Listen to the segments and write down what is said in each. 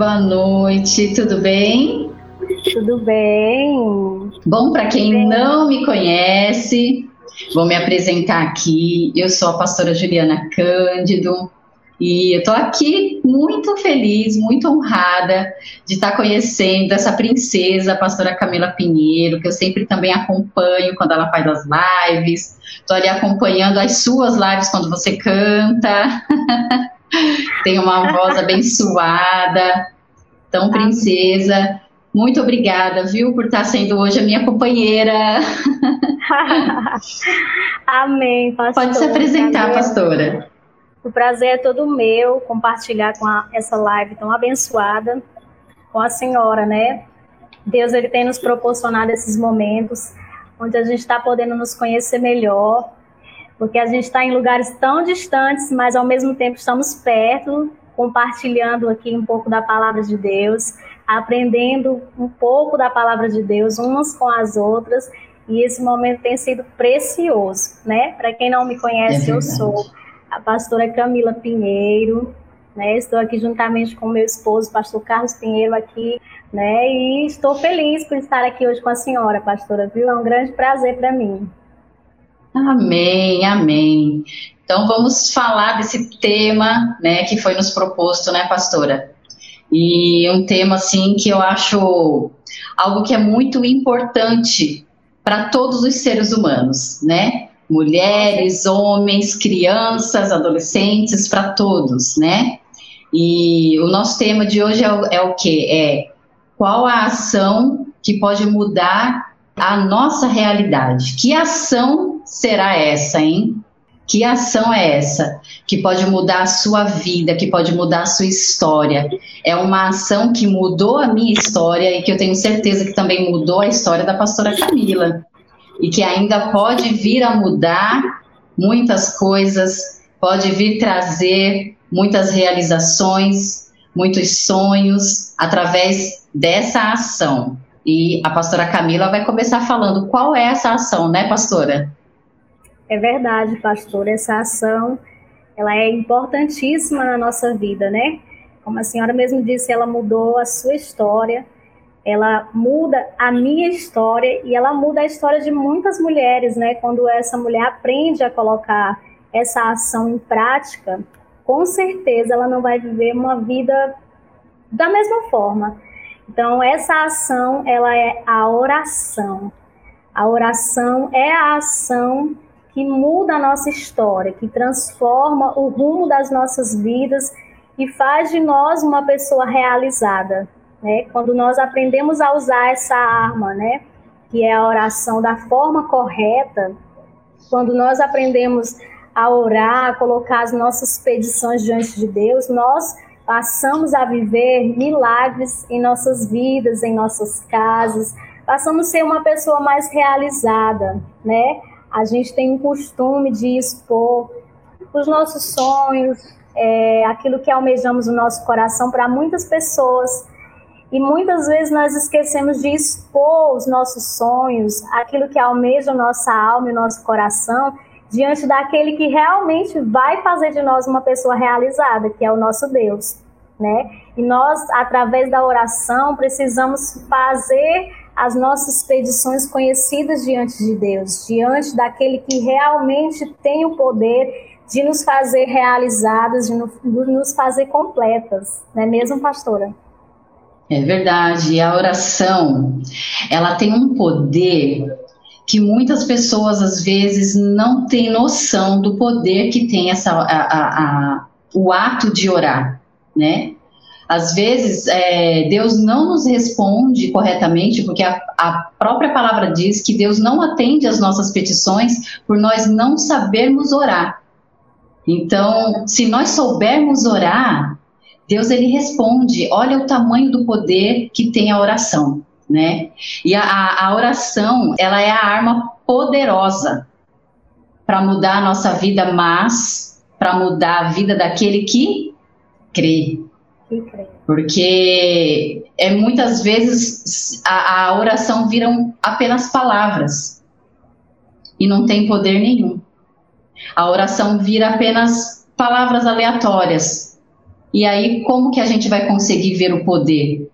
Boa noite, tudo bem? Tudo bem. Bom, para quem não me conhece, vou me apresentar aqui. Eu sou a pastora Juliana Cândido e eu estou aqui muito feliz, muito honrada de estar conhecendo essa princesa, a pastora Camila Pinheiro, que eu sempre também acompanho quando ela faz as lives. Estou ali acompanhando as suas lives quando você canta. Tem uma voz abençoada. Então, princesa, muito obrigada, viu, por estar sendo hoje a minha companheira. Amém, pastora. Pode se apresentar, pastora. O prazer é todo meu compartilhar com a, essa live tão abençoada com a senhora, né? Deus ele tem nos proporcionado esses momentos onde a gente está podendo nos conhecer melhor, porque a gente está em lugares tão distantes, mas ao mesmo tempo estamos perto, compartilhando aqui um pouco da palavra de Deus, aprendendo um pouco da palavra de Deus umas com as outras, e esse momento tem sido precioso, né? Para quem não me conhece, é eu sou a pastora Camila Pinheiro, né? Estou aqui juntamente com meu esposo, pastor Carlos Pinheiro aqui, né? E estou feliz por estar aqui hoje com a senhora, pastora, viu? É um grande prazer para mim. Amém, amém. Então vamos falar desse tema, né, que foi nos proposto, né, pastora? E um tema assim que eu acho algo que é muito importante para todos os seres humanos, né? Mulheres, homens, crianças, adolescentes, para todos, né? E o nosso tema de hoje é o, é o que? É qual a ação que pode mudar a nossa realidade? Que ação será essa, hein? Que ação é essa que pode mudar a sua vida, que pode mudar a sua história? É uma ação que mudou a minha história e que eu tenho certeza que também mudou a história da pastora Camila. E que ainda pode vir a mudar muitas coisas, pode vir trazer muitas realizações, muitos sonhos através dessa ação. E a pastora Camila vai começar falando qual é essa ação, né, pastora? É verdade, pastor, essa ação ela é importantíssima na nossa vida, né? Como a senhora mesmo disse, ela mudou a sua história, ela muda a minha história e ela muda a história de muitas mulheres, né? Quando essa mulher aprende a colocar essa ação em prática, com certeza ela não vai viver uma vida da mesma forma. Então, essa ação, ela é a oração. A oração é a ação que muda a nossa história, que transforma o rumo das nossas vidas e faz de nós uma pessoa realizada. Né? Quando nós aprendemos a usar essa arma, né? que é a oração da forma correta, quando nós aprendemos a orar, a colocar as nossas petições diante de Deus, nós passamos a viver milagres em nossas vidas, em nossas casas, passamos a ser uma pessoa mais realizada, né? A gente tem um costume de expor os nossos sonhos, é, aquilo que almejamos no nosso coração para muitas pessoas. E muitas vezes nós esquecemos de expor os nossos sonhos, aquilo que almeja nossa alma e nosso coração, diante daquele que realmente vai fazer de nós uma pessoa realizada, que é o nosso Deus. Né? E nós, através da oração, precisamos fazer as nossas petições conhecidas diante de Deus, diante daquele que realmente tem o poder de nos fazer realizadas, de nos fazer completas, não é mesmo, pastora? É verdade. A oração, ela tem um poder que muitas pessoas às vezes não têm noção do poder que tem essa a, a, a, o ato de orar, né? Às vezes, é, Deus não nos responde corretamente, porque a, a, própria palavra diz que Deus não atende às nossas petições por nós não sabermos orar. Então, se nós soubermos orar, Deus ele responde. Olha o tamanho do poder que tem a oração, né? E a, a oração, ela é a arma poderosa para mudar a nossa vida, mas para mudar a vida daquele que crê. Porque é muitas vezes a, a oração viram apenas palavras. E não tem poder nenhum. A oração vira apenas palavras aleatórias. E aí, como que a gente vai conseguir ver o poder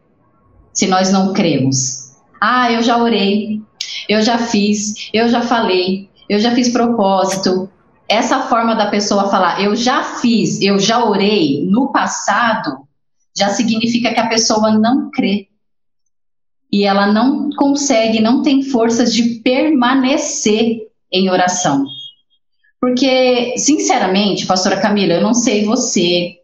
se nós não cremos? Ah, eu já orei, eu já fiz, eu já falei, eu já fiz propósito. Essa forma da pessoa falar, eu já fiz, eu já orei no passado, já significa que a pessoa não crê. E ela não consegue, não tem forças de permanecer em oração. Porque, sinceramente, pastora Camila, eu não sei você,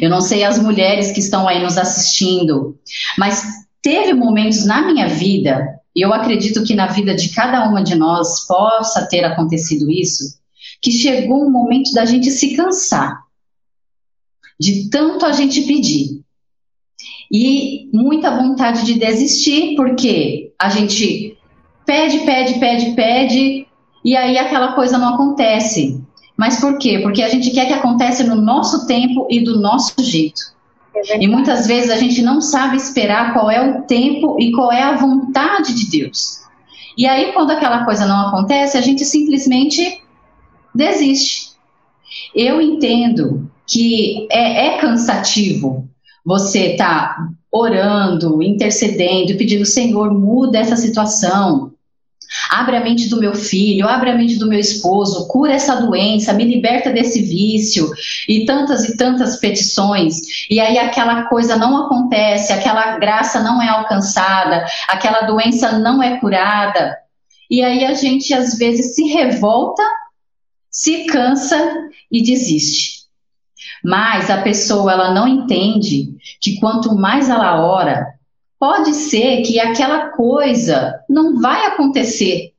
eu não sei as mulheres que estão aí nos assistindo, mas teve momentos na minha vida, e eu acredito que na vida de cada uma de nós possa ter acontecido isso, que chegou um momento da gente se cansar de tanto a gente pedir. E muita vontade de desistir, porque a gente pede, pede, pede, pede, e aí aquela coisa não acontece. Mas por quê? Porque a gente quer que aconteça no nosso tempo e do nosso jeito. É e muitas vezes a gente não sabe esperar qual é o tempo e qual é a vontade de Deus. E aí, quando aquela coisa não acontece, a gente simplesmente desiste. Eu entendo que é, é cansativo você tá orando, intercedendo, pedindo, Senhor, muda essa situação. Abre a mente do meu filho, abre a mente do meu esposo, cura essa doença, me liberta desse vício e tantas e tantas petições. E aí aquela coisa não acontece, aquela graça não é alcançada, aquela doença não é curada. E aí a gente às vezes se revolta, se cansa e desiste. Mas a pessoa ela não entende que quanto mais ela ora, pode ser que aquela coisa não vai acontecer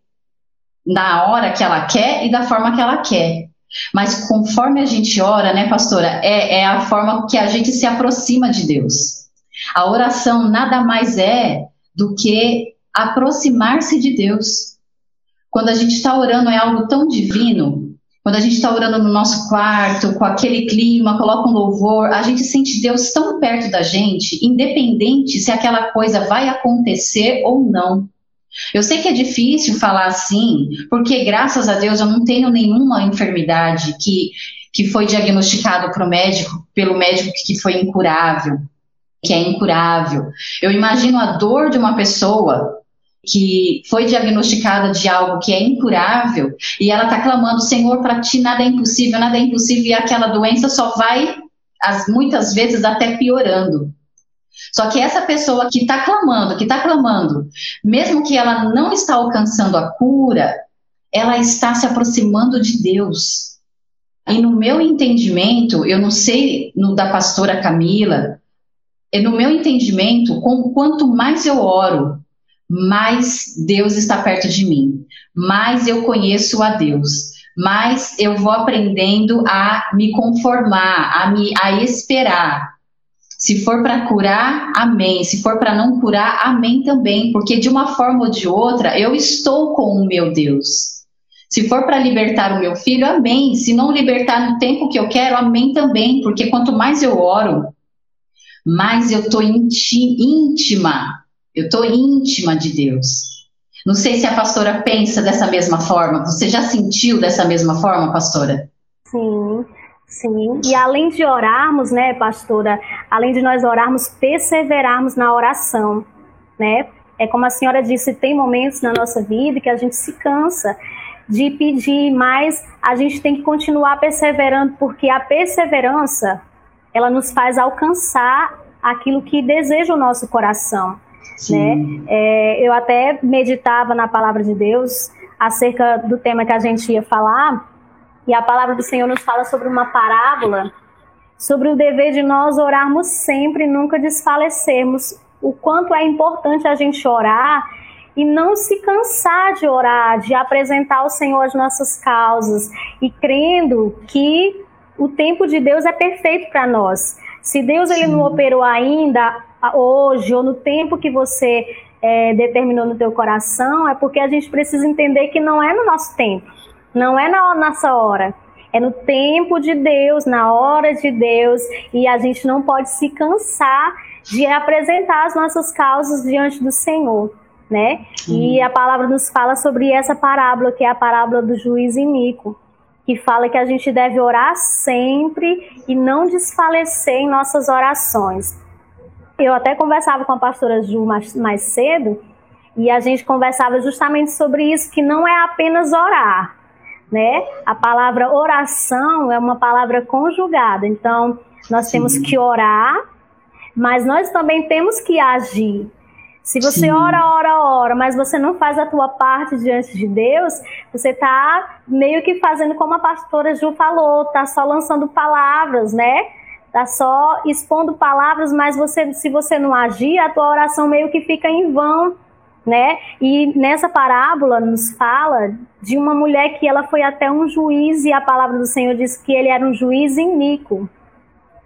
na hora que ela quer e da forma que ela quer. Mas conforme a gente ora, né, pastora, é, é a forma que a gente se aproxima de Deus. A oração nada mais é do que aproximar-se de Deus. Quando a gente está orando é algo tão divino quando a gente está orando no nosso quarto, com aquele clima, coloca um louvor, a gente sente Deus tão perto da gente, independente se aquela coisa vai acontecer ou não. Eu sei que é difícil falar assim, porque graças a Deus eu não tenho nenhuma enfermidade que, que foi diagnosticado pro médico, pelo médico que foi incurável, que é incurável. Eu imagino a dor de uma pessoa que foi diagnosticada de algo que é incurável e ela está clamando, Senhor, para ti nada é impossível, nada é impossível e aquela doença só vai, as, muitas vezes, até piorando. Só que essa pessoa que está clamando, que está clamando, mesmo que ela não está alcançando a cura, ela está se aproximando de Deus. E no meu entendimento, eu não sei no da pastora Camila, no meu entendimento, com, quanto mais eu oro, mais Deus está perto de mim, mais eu conheço a Deus, mais eu vou aprendendo a me conformar, a me a esperar. Se for para curar, amém. Se for para não curar, amém também, porque de uma forma ou de outra eu estou com o meu Deus. Se for para libertar o meu filho, amém. Se não libertar no tempo que eu quero, amém também, porque quanto mais eu oro, mais eu estou íntima eu estou íntima de Deus. Não sei se a pastora pensa dessa mesma forma. Você já sentiu dessa mesma forma, pastora? Sim, sim. E além de orarmos, né, pastora, além de nós orarmos, perseverarmos na oração, né? É como a senhora disse, tem momentos na nossa vida que a gente se cansa de pedir, mas a gente tem que continuar perseverando, porque a perseverança, ela nos faz alcançar aquilo que deseja o nosso coração. Né? É, eu até meditava na palavra de Deus acerca do tema que a gente ia falar, e a palavra do Senhor nos fala sobre uma parábola, sobre o dever de nós orarmos sempre, nunca desfalecermos, o quanto é importante a gente orar e não se cansar de orar, de apresentar ao Senhor as nossas causas e crendo que o tempo de Deus é perfeito para nós. Se Deus ele não operou ainda, hoje ou no tempo que você é, determinou no teu coração, é porque a gente precisa entender que não é no nosso tempo, não é na nossa hora, é no tempo de Deus, na hora de Deus, e a gente não pode se cansar de apresentar as nossas causas diante do Senhor, né? E a palavra nos fala sobre essa parábola, que é a parábola do juiz iníquo, que fala que a gente deve orar sempre e não desfalecer em nossas orações. Eu até conversava com a pastora Ju mais, mais cedo e a gente conversava justamente sobre isso, que não é apenas orar, né? A palavra oração é uma palavra conjugada, então nós Sim. temos que orar, mas nós também temos que agir. Se você Sim. ora, ora, ora, mas você não faz a tua parte diante de Deus, você está meio que fazendo como a pastora Ju falou, tá só lançando palavras, né? Tá só expondo palavras, mas você, se você não agir, a tua oração meio que fica em vão, né? E nessa parábola nos fala de uma mulher que ela foi até um juiz e a palavra do Senhor diz que ele era um juiz iníquo.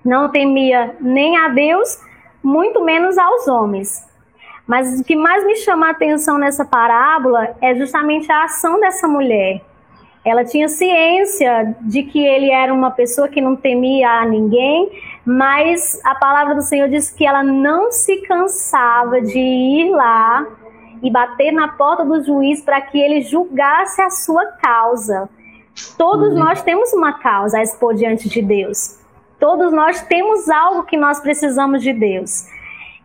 Não temia nem a Deus, muito menos aos homens. Mas o que mais me chama a atenção nessa parábola é justamente a ação dessa mulher. Ela tinha ciência de que ele era uma pessoa que não temia a ninguém, mas a palavra do Senhor diz que ela não se cansava de ir lá e bater na porta do juiz para que ele julgasse a sua causa. Todos uhum. nós temos uma causa a expor diante de Deus. Todos nós temos algo que nós precisamos de Deus.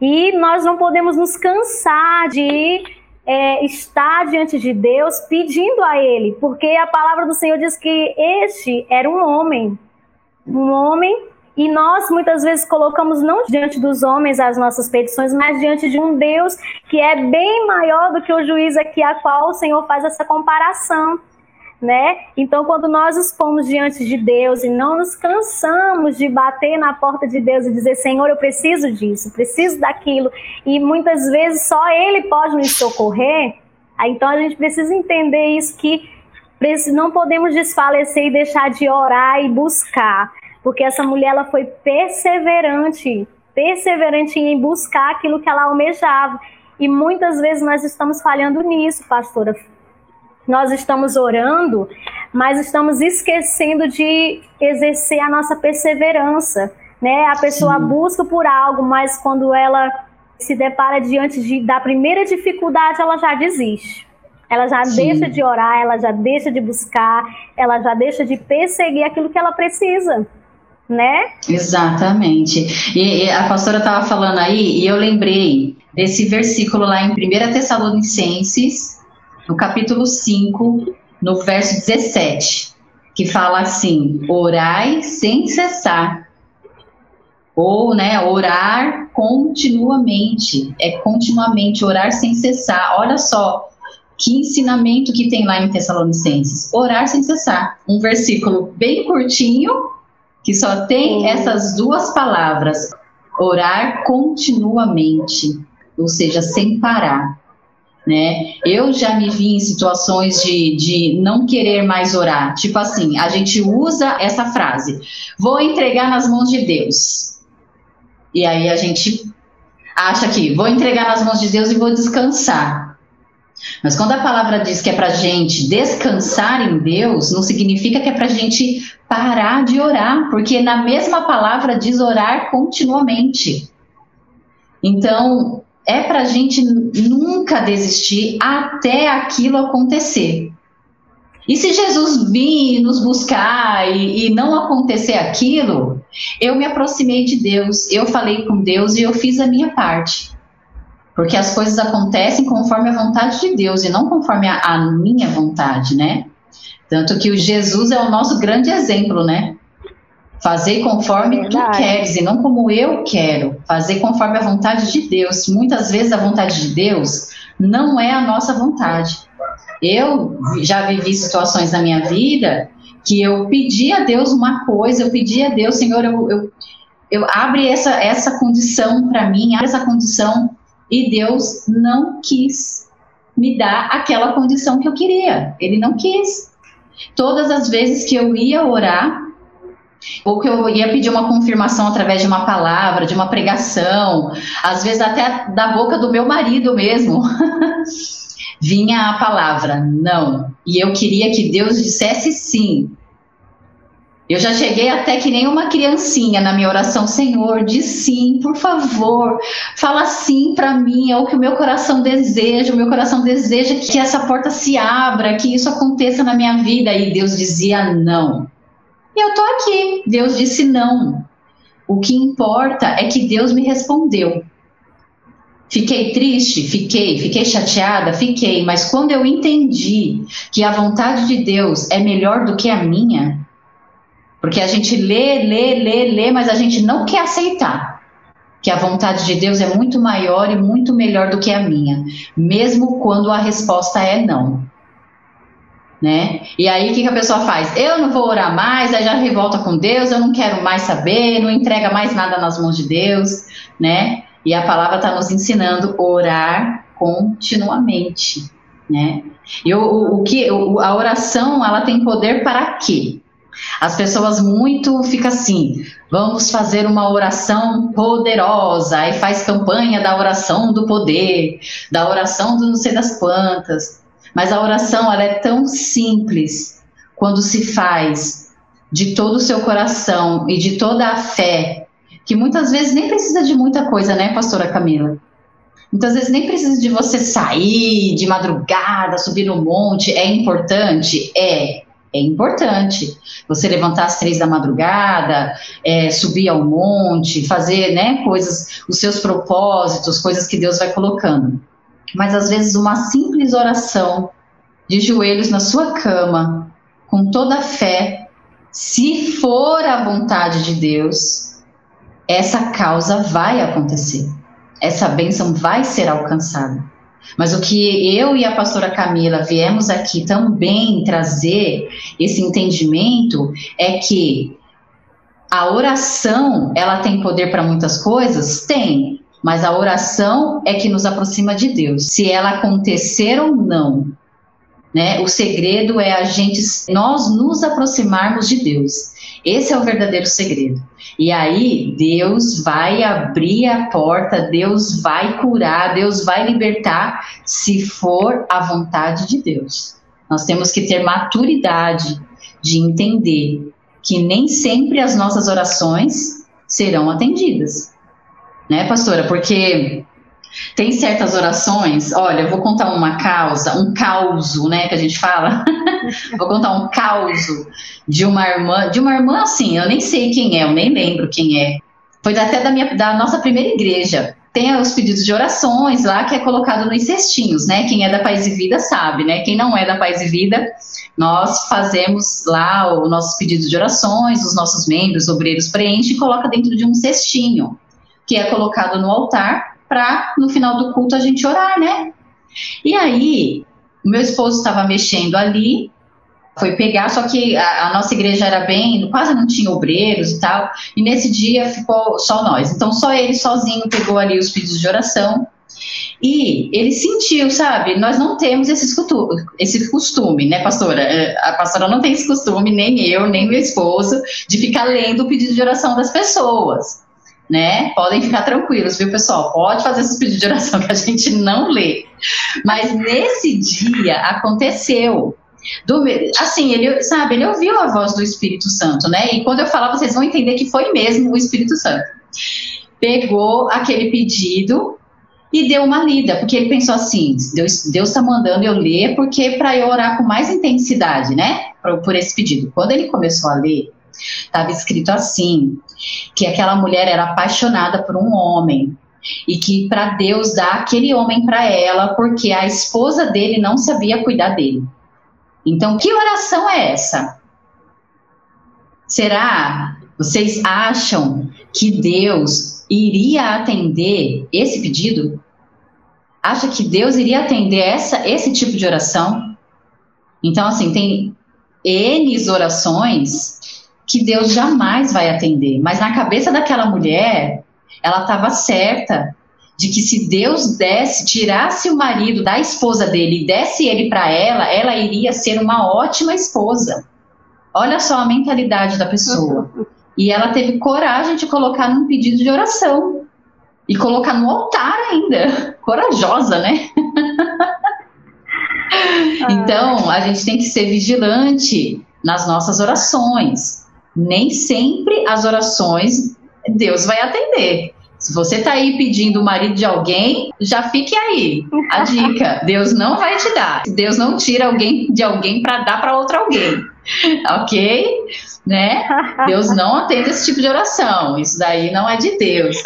E nós não podemos nos cansar de é, estar diante de Deus pedindo a Ele, porque a palavra do Senhor diz que este era um homem, um homem, e nós muitas vezes colocamos não diante dos homens as nossas petições, mas diante de um Deus que é bem maior do que o juiz aqui, a qual o Senhor faz essa comparação né? Então, quando nós expomos diante de Deus e não nos cansamos de bater na porta de Deus e dizer, Senhor, eu preciso disso, preciso daquilo, e muitas vezes só Ele pode nos socorrer, então a gente precisa entender isso que não podemos desfalecer e deixar de orar e buscar, porque essa mulher ela foi perseverante, perseverante em buscar aquilo que ela almejava. E muitas vezes nós estamos falhando nisso, pastora nós estamos orando, mas estamos esquecendo de exercer a nossa perseverança, né? A pessoa Sim. busca por algo, mas quando ela se depara diante de, da primeira dificuldade, ela já desiste. Ela já Sim. deixa de orar, ela já deixa de buscar, ela já deixa de perseguir aquilo que ela precisa. Né? Exatamente. E, e a pastora estava falando aí, e eu lembrei desse versículo lá em 1 Tessalonicenses no capítulo 5, no verso 17, que fala assim: orai sem cessar. Ou, né, orar continuamente. É continuamente, orar sem cessar. Olha só que ensinamento que tem lá em Tessalonicenses. Orar sem cessar. Um versículo bem curtinho, que só tem essas duas palavras. Orar continuamente, ou seja, sem parar né? Eu já me vi em situações de, de não querer mais orar. Tipo assim, a gente usa essa frase: vou entregar nas mãos de Deus. E aí a gente acha que vou entregar nas mãos de Deus e vou descansar. Mas quando a palavra diz que é para gente descansar em Deus, não significa que é para gente parar de orar, porque na mesma palavra diz orar continuamente. Então, é para a gente nunca desistir até aquilo acontecer. E se Jesus vir nos buscar e, e, não acontecer aquilo, eu me aproximei de Deus, eu falei com Deus e eu fiz a minha parte. Porque as coisas acontecem conforme a vontade de Deus e não conforme a, a minha vontade, né? Tanto que o Jesus é o nosso grande exemplo, né? Fazer conforme tu queres e não como eu quero. Fazer conforme a vontade de Deus. Muitas vezes a vontade de Deus não é a nossa vontade. Eu já vivi situações na minha vida que eu pedi a Deus uma coisa, eu pedi a Deus, Senhor, eu, eu, eu abre essa, essa condição para mim, abre essa condição, e Deus não quis me dar aquela condição que eu queria. Ele não quis. Todas as vezes que eu ia orar, ou que eu ia pedir uma confirmação através de uma palavra, de uma pregação, às vezes até da boca do meu marido mesmo. Vinha a palavra não. E eu queria que Deus dissesse sim. Eu já cheguei até que nem uma criancinha na minha oração, Senhor, diz sim, por favor, fala sim para mim, é o que o meu coração deseja, o meu coração deseja que essa porta se abra, que isso aconteça na minha vida. E Deus dizia não. E eu tô aqui, Deus disse não. O que importa é que Deus me respondeu. Fiquei triste? Fiquei. Fiquei chateada? Fiquei. Mas quando eu entendi que a vontade de Deus é melhor do que a minha, porque a gente lê, lê, lê, lê, mas a gente não quer aceitar que a vontade de Deus é muito maior e muito melhor do que a minha, mesmo quando a resposta é não. Né? E aí o que, que a pessoa faz? Eu não vou orar mais, aí já revolta com Deus, eu não quero mais saber, não entrega mais nada nas mãos de Deus, né? E a palavra está nos ensinando orar continuamente, né? E o, o, o que a oração ela tem poder para quê? As pessoas muito ficam assim, vamos fazer uma oração poderosa, aí faz campanha da oração do poder, da oração do não sei das quantas. Mas a oração ela é tão simples quando se faz de todo o seu coração e de toda a fé, que muitas vezes nem precisa de muita coisa, né, pastora Camila? Muitas vezes nem precisa de você sair de madrugada, subir no monte, é importante? É é importante. Você levantar às três da madrugada, é, subir ao monte, fazer né, coisas, os seus propósitos, coisas que Deus vai colocando. Mas às vezes uma simples oração de joelhos na sua cama, com toda a fé, se for a vontade de Deus, essa causa vai acontecer. Essa bênção vai ser alcançada. Mas o que eu e a pastora Camila viemos aqui também trazer esse entendimento é que a oração, ela tem poder para muitas coisas? Tem, mas a oração é que nos aproxima de Deus. Se ela acontecer ou não, né? O segredo é a gente nós nos aproximarmos de Deus. Esse é o verdadeiro segredo. E aí Deus vai abrir a porta, Deus vai curar, Deus vai libertar, se for a vontade de Deus. Nós temos que ter maturidade de entender que nem sempre as nossas orações serão atendidas. Né, pastora? Porque tem certas orações, olha, eu vou contar uma causa, um causo, né, que a gente fala. vou contar um causo de uma irmã, de uma irmã assim, eu nem sei quem é, eu nem lembro quem é. Foi até da, minha, da nossa primeira igreja. Tem os pedidos de orações lá que é colocado nos cestinhos, né? Quem é da Paz e Vida sabe, né? Quem não é da Paz e Vida, nós fazemos lá os nossos pedidos de orações, os nossos membros, obreiros preenchem e coloca dentro de um cestinho, que é colocado no altar para no final do culto a gente orar, né? E aí, meu esposo estava mexendo ali foi pegar, só que a, a, nossa igreja era bem, quase não tinha obreiros e tal, e nesse dia ficou só nós. Então só ele sozinho pegou ali os pedidos de oração. E ele sentiu, sabe? Nós não temos esse costume, né, pastora? É, a pastora não tem esse costume, nem eu, nem meu esposo, de ficar lendo o pedido de oração das pessoas né? Podem ficar tranquilos, viu, pessoal? Pode fazer esses pedidos de oração que a gente não lê. Mas nesse dia aconteceu. Do, assim, ele, sabe, ele ouviu a voz do Espírito Santo, né? E quando eu falar, vocês vão entender que foi mesmo o Espírito Santo. Pegou aquele pedido e deu uma lida, porque ele pensou assim: Deus está mandando eu ler, porque para eu orar com mais intensidade, né? Por, por esse pedido. Quando ele começou a ler, estava escrito assim: que aquela mulher era apaixonada por um homem e que para Deus dá aquele homem para ela porque a esposa dele não sabia cuidar dele. Então, que oração é essa? Será? Vocês acham que Deus iria atender esse pedido? Acha que Deus iria atender essa, esse tipo de oração? Então, assim, tem N orações que Deus jamais vai atender. Mas na cabeça daquela mulher, ela estava certa de que se Deus desse, tirasse o marido da esposa dele e desse ele para ela, ela iria ser uma ótima esposa. Olha só a mentalidade da pessoa. E ela teve coragem de colocar num pedido de oração. E colocar no altar ainda. Corajosa, né? então, a gente tem que ser vigilante nas nossas orações. Nem sempre as orações Deus vai atender. Se você está aí pedindo o marido de alguém, já fique aí. A dica: Deus não vai te dar. Deus não tira alguém de alguém para dar para outro alguém. Ok? Né? Deus não atende esse tipo de oração. Isso daí não é de Deus.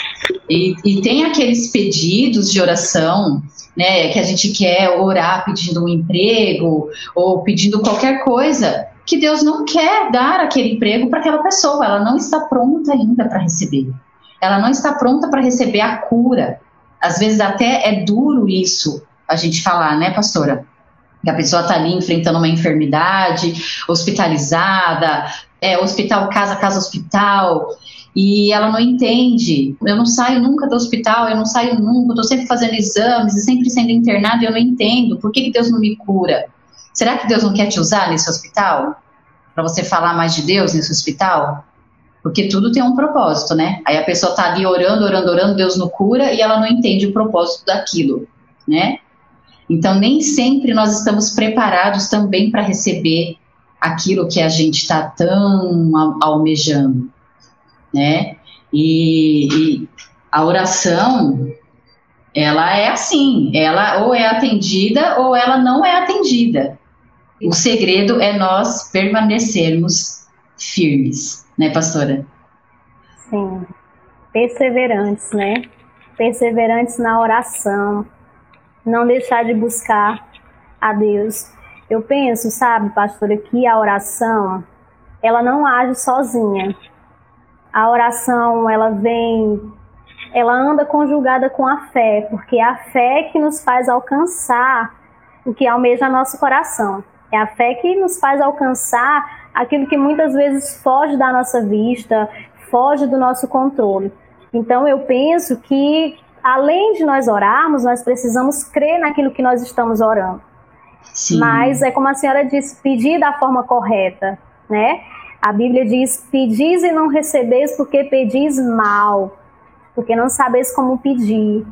E, e tem aqueles pedidos de oração né, que a gente quer orar pedindo um emprego ou pedindo qualquer coisa que Deus não quer dar aquele emprego para aquela pessoa, ela não está pronta ainda para receber. Ela não está pronta para receber a cura. Às vezes até é duro isso a gente falar, né, pastora? Que a pessoa está ali enfrentando uma enfermidade, hospitalizada, é, hospital casa, casa hospital, e ela não entende. Eu não saio nunca do hospital, eu não saio nunca, estou sempre fazendo exames sempre sendo internada e eu não entendo. Por que, que Deus não me cura? Será que Deus não quer te usar nesse hospital? Para você falar mais de Deus nesse hospital? Porque tudo tem um propósito, né? Aí a pessoa tá ali orando, orando, orando, Deus não cura e ela não entende o propósito daquilo, né? Então nem sempre nós estamos preparados também para receber aquilo que a gente está tão almejando, né? E, e a oração, ela é assim, ela ou é atendida ou ela não é atendida. O segredo é nós permanecermos firmes, né, pastora? Sim, perseverantes, né? Perseverantes na oração, não deixar de buscar a Deus. Eu penso, sabe, pastora, que a oração, ela não age sozinha. A oração, ela vem, ela anda conjugada com a fé, porque é a fé que nos faz alcançar o que almeja nosso coração. É a fé que nos faz alcançar aquilo que muitas vezes foge da nossa vista, foge do nosso controle. Então eu penso que além de nós orarmos, nós precisamos crer naquilo que nós estamos orando. Sim. Mas é como a senhora disse, pedir da forma correta, né? A Bíblia diz: pedis e não recebeis porque pedis mal, porque não sabeis como pedir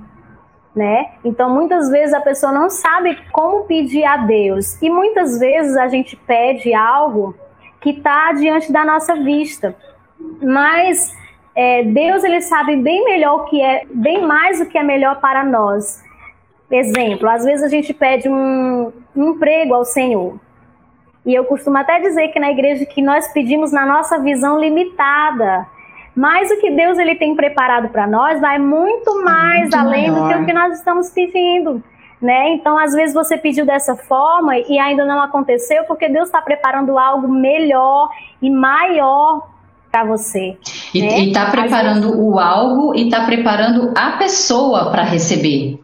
né? Então muitas vezes a pessoa não sabe como pedir a Deus e muitas vezes a gente pede algo que está diante da nossa vista, mas é, Deus ele sabe bem melhor o que é, bem mais o que é melhor para nós. Exemplo, às vezes a gente pede um, um emprego ao Senhor. E eu costumo até dizer que na igreja que nós pedimos na nossa visão limitada. Mas o que Deus ele tem preparado para nós vai muito mais muito além maior. do que o que nós estamos pedindo. Né? Então, às vezes você pediu dessa forma e ainda não aconteceu porque Deus está preparando algo melhor e maior para você. E né? está preparando vezes... o algo e está preparando a pessoa para receber.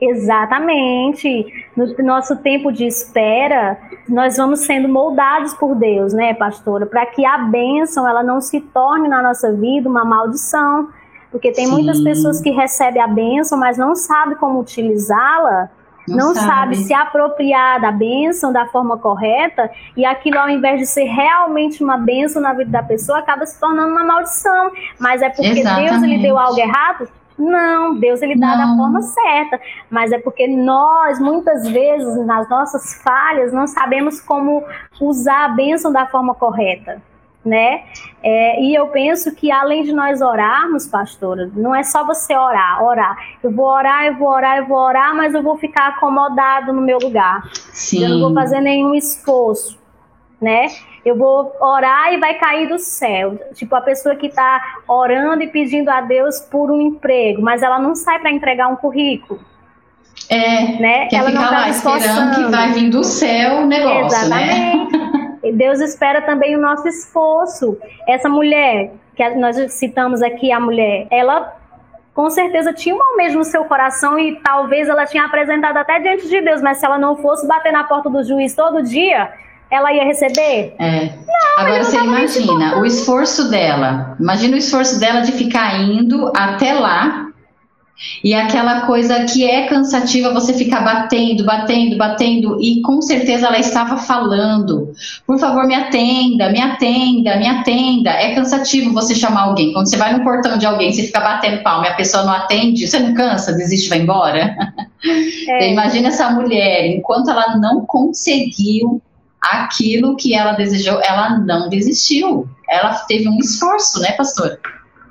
Exatamente. No nosso tempo de espera, nós vamos sendo moldados por Deus, né, pastora, para que a bênção ela não se torne na nossa vida uma maldição, porque tem Sim. muitas pessoas que recebem a bênção, mas não sabem como utilizá-la. Não, não sabe. sabe. se apropriar da bênção da forma correta e aquilo, ao invés de ser realmente uma bênção na vida da pessoa, acaba se tornando uma maldição. Mas é porque Exatamente. Deus lhe deu algo errado? Não, Deus ele dá não. da forma certa, mas é porque nós muitas vezes nas nossas falhas não sabemos como usar a bênção da forma correta, né? É, e eu penso que além de nós orarmos, pastora, não é só você orar, orar. Eu vou orar, eu vou orar, eu vou orar, mas eu vou ficar acomodado no meu lugar. Sim. Eu não vou fazer nenhum esforço, né? Eu vou orar e vai cair do céu. Tipo, a pessoa que está orando e pedindo a Deus por um emprego, mas ela não sai para entregar um currículo. É, né? quer ela ficar não tá lá esperando que vai vir do céu o negócio, né? Exatamente. né? Deus espera também o nosso esforço. Essa mulher, que nós citamos aqui, a mulher, ela com certeza tinha um almejo no seu coração e talvez ela tinha apresentado até diante de Deus, mas se ela não fosse bater na porta do juiz todo dia, ela ia receber? É. Não, Agora você imagina o esforço dela. Imagina o esforço dela de ficar indo até lá e aquela coisa que é cansativa você ficar batendo, batendo, batendo, e com certeza ela estava falando. Por favor, me atenda, me atenda, me atenda. É cansativo você chamar alguém. Quando você vai no portão de alguém, você fica batendo palma e a pessoa não atende, você não cansa, desiste, vai embora. É. Imagina essa mulher, enquanto ela não conseguiu aquilo que ela desejou, ela não desistiu. Ela teve um esforço, né, pastor?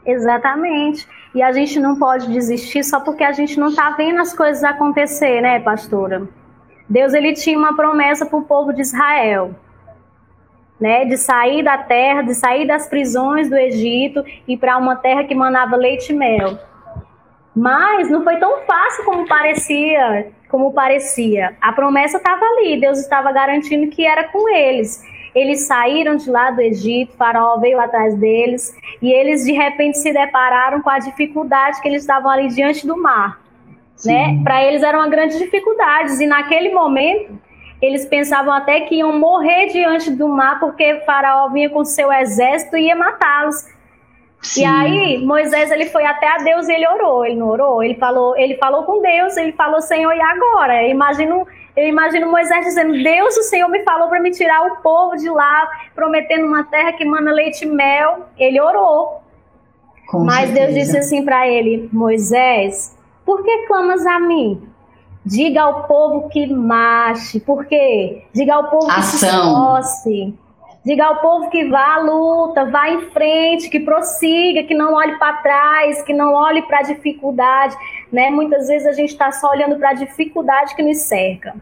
Exatamente. E a gente não pode desistir só porque a gente não está vendo as coisas acontecer, né, pastora? Deus ele tinha uma promessa para o povo de Israel, né, de sair da terra, de sair das prisões do Egito e para uma terra que manava leite e mel. Mas não foi tão fácil como parecia, como parecia. A promessa estava ali, Deus estava garantindo que era com eles. Eles saíram de lá do Egito, Faraó veio atrás deles e eles de repente se depararam com a dificuldade que eles estavam ali diante do mar, né? Para eles era uma grande dificuldade e naquele momento eles pensavam até que iam morrer diante do mar porque Faraó vinha com seu exército e ia matá-los. Sim. E aí Moisés ele foi até a Deus e ele orou, ele não orou, ele falou, ele falou com Deus, ele falou Senhor e agora. Eu imagino, eu imagino Moisés dizendo Deus, o Senhor me falou para me tirar o povo de lá, prometendo uma terra que manda leite e mel. Ele orou, com mas certeza. Deus disse assim para ele, Moisés, por que clamas a mim? Diga ao povo que marche, por quê? Diga ao povo Ação. que se esforce. Diga ao povo que vá à luta, vá em frente, que prossiga, que não olhe para trás, que não olhe para a dificuldade, né? Muitas vezes a gente está só olhando para a dificuldade que nos cerca,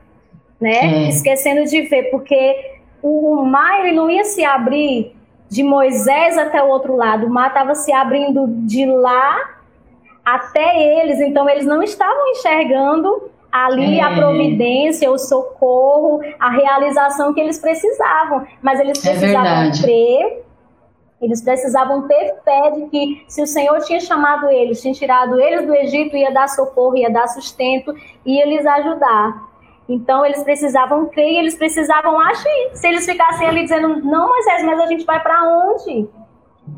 né? É. Esquecendo de ver, porque o mar ele não ia se abrir de Moisés até o outro lado, o mar estava se abrindo de lá até eles, então eles não estavam enxergando ali é. a providência, o socorro, a realização que eles precisavam. Mas eles é precisavam é crer, eles precisavam ter fé de que se o Senhor tinha chamado eles, tinha tirado eles do Egito, ia dar socorro, ia dar sustento, ia lhes ajudar. Então eles precisavam crer e eles precisavam agir. Se eles ficassem ali dizendo, não, Moisés, mas a gente vai para onde?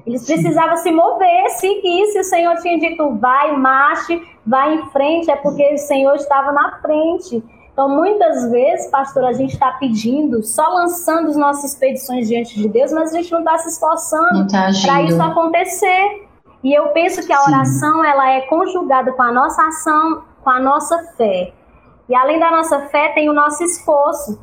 Eles precisavam se mover, seguir. Se o Senhor tinha dito, vai, marche, vai em frente, é porque o Senhor estava na frente. Então, muitas vezes, pastor, a gente está pedindo, só lançando as nossas petições diante de Deus, mas a gente não está se esforçando tá para isso acontecer. E eu penso que a oração ela é conjugada com a nossa ação, com a nossa fé. E além da nossa fé, tem o nosso esforço.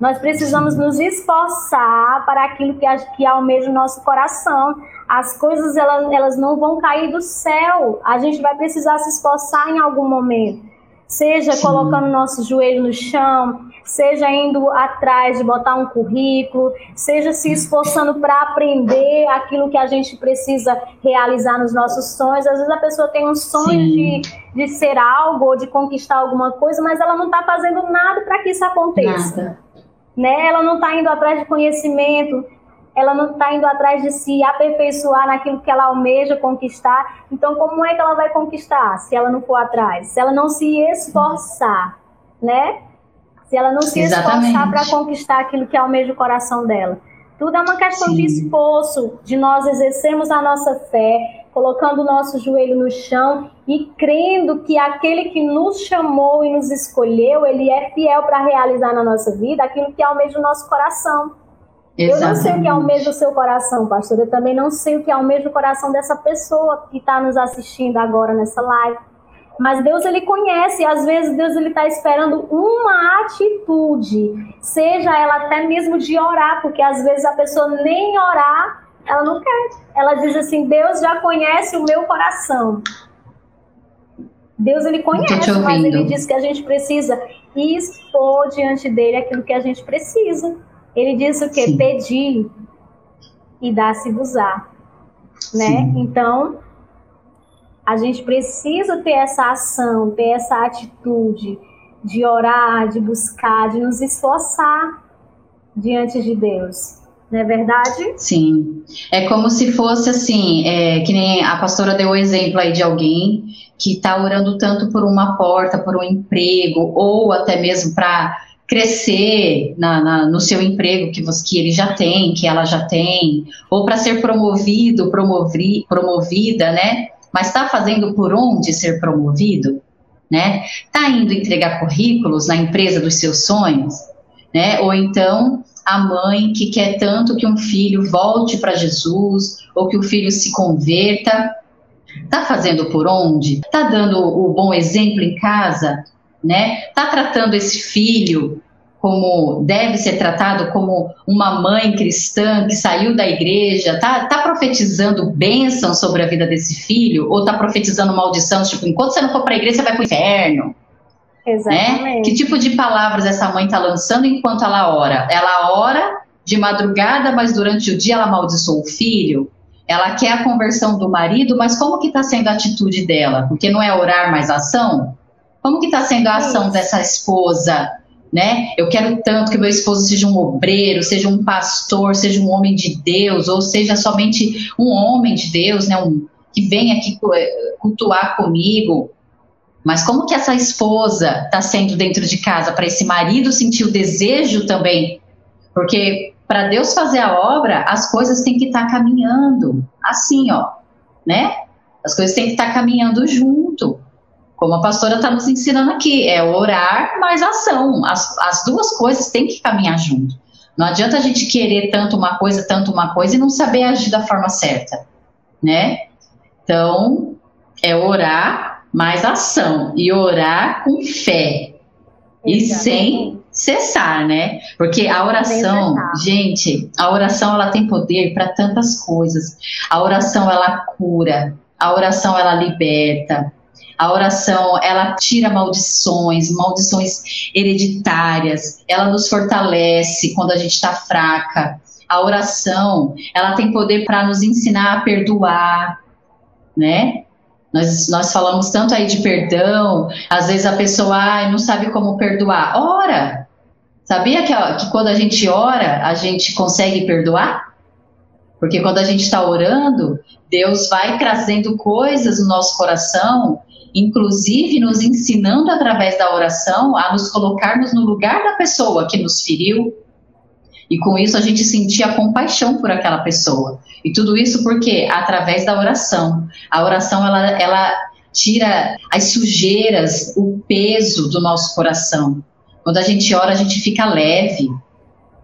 Nós precisamos nos esforçar para aquilo que, que almeja o nosso coração. As coisas elas, elas não vão cair do céu. A gente vai precisar se esforçar em algum momento. Seja Sim. colocando nosso joelho no chão, seja indo atrás de botar um currículo, seja se esforçando para aprender aquilo que a gente precisa realizar nos nossos sonhos. Às vezes a pessoa tem um sonho de, de ser algo ou de conquistar alguma coisa, mas ela não está fazendo nada para que isso aconteça. Nada né? Ela não está indo atrás de conhecimento, ela não está indo atrás de se aperfeiçoar naquilo que ela almeja conquistar. Então, como é que ela vai conquistar se ela não for atrás? Se ela não se esforçar, né? Se ela não se Exatamente. esforçar para conquistar aquilo que almeja o coração dela. Tudo é uma questão Sim. de esforço, de nós exercermos a nossa fé, colocando o nosso joelho no chão e crendo que aquele que nos chamou e nos escolheu, ele é fiel para realizar na nossa vida aquilo que almeja o nosso coração. Exatamente. Eu não sei o que almeja o seu coração, pastor. Eu também não sei o que almeja o coração dessa pessoa que está nos assistindo agora nessa live. Mas Deus ele conhece, e às vezes Deus ele está esperando uma atitude, seja ela até mesmo de orar, porque às vezes a pessoa nem orar ela não quer. Ela diz assim: Deus já conhece o meu coração. Deus ele conhece, mas ele diz que a gente precisa expor diante dele aquilo que a gente precisa. Ele diz o que? Pedir e dar-se-vos-á. Né? Então, a gente precisa ter essa ação, ter essa atitude de orar, de buscar, de nos esforçar diante de Deus. Não é verdade? Sim. É como se fosse assim, é, que nem a pastora deu o exemplo aí de alguém que está orando tanto por uma porta, por um emprego, ou até mesmo para crescer na, na, no seu emprego que, você, que ele já tem, que ela já tem, ou para ser promovido, promovi, promovida, né? Mas está fazendo por onde ser promovido, né? Está indo entregar currículos na empresa dos seus sonhos, né? Ou então a mãe que quer tanto que um filho volte para Jesus ou que o filho se converta. Tá fazendo por onde? Tá dando o bom exemplo em casa, né? Tá tratando esse filho como deve ser tratado como uma mãe cristã que saiu da igreja, tá, tá profetizando bênção sobre a vida desse filho ou tá profetizando maldição, tipo, enquanto você não for para a igreja você vai para o inferno? Exatamente. Né? Que tipo de palavras essa mãe está lançando enquanto ela ora? Ela ora de madrugada, mas durante o dia ela amaldiçoa o filho? Ela quer a conversão do marido, mas como que está sendo a atitude dela? Porque não é orar, mas ação? Como que está sendo a ação dessa esposa? Né? Eu quero tanto que meu esposo seja um obreiro, seja um pastor, seja um homem de Deus, ou seja somente um homem de Deus, né? Um, que vem aqui cultuar comigo. Mas como que essa esposa está sendo dentro de casa para esse marido sentir o desejo também? Porque para Deus fazer a obra, as coisas têm que estar tá caminhando assim, ó, né? As coisas têm que estar tá caminhando junto. Como a pastora está nos ensinando aqui, é orar mais ação. As, as duas coisas têm que caminhar junto. Não adianta a gente querer tanto uma coisa, tanto uma coisa e não saber agir da forma certa, né? Então, é orar mais ação e orar com fé e sem cessar, né? Porque a oração, gente, a oração ela tem poder para tantas coisas. A oração ela cura, a oração ela liberta. A oração, ela tira maldições, maldições hereditárias, ela nos fortalece quando a gente está fraca. A oração, ela tem poder para nos ensinar a perdoar, né? Nós, nós falamos tanto aí de perdão, às vezes a pessoa ah, não sabe como perdoar. Ora! Sabia que, que quando a gente ora, a gente consegue perdoar? Porque quando a gente está orando, Deus vai trazendo coisas no nosso coração, inclusive nos ensinando através da oração a nos colocarmos no lugar da pessoa que nos feriu, e com isso a gente sentia compaixão por aquela pessoa. E tudo isso porque através da oração. A oração ela, ela tira as sujeiras, o peso do nosso coração. Quando a gente ora, a gente fica leve,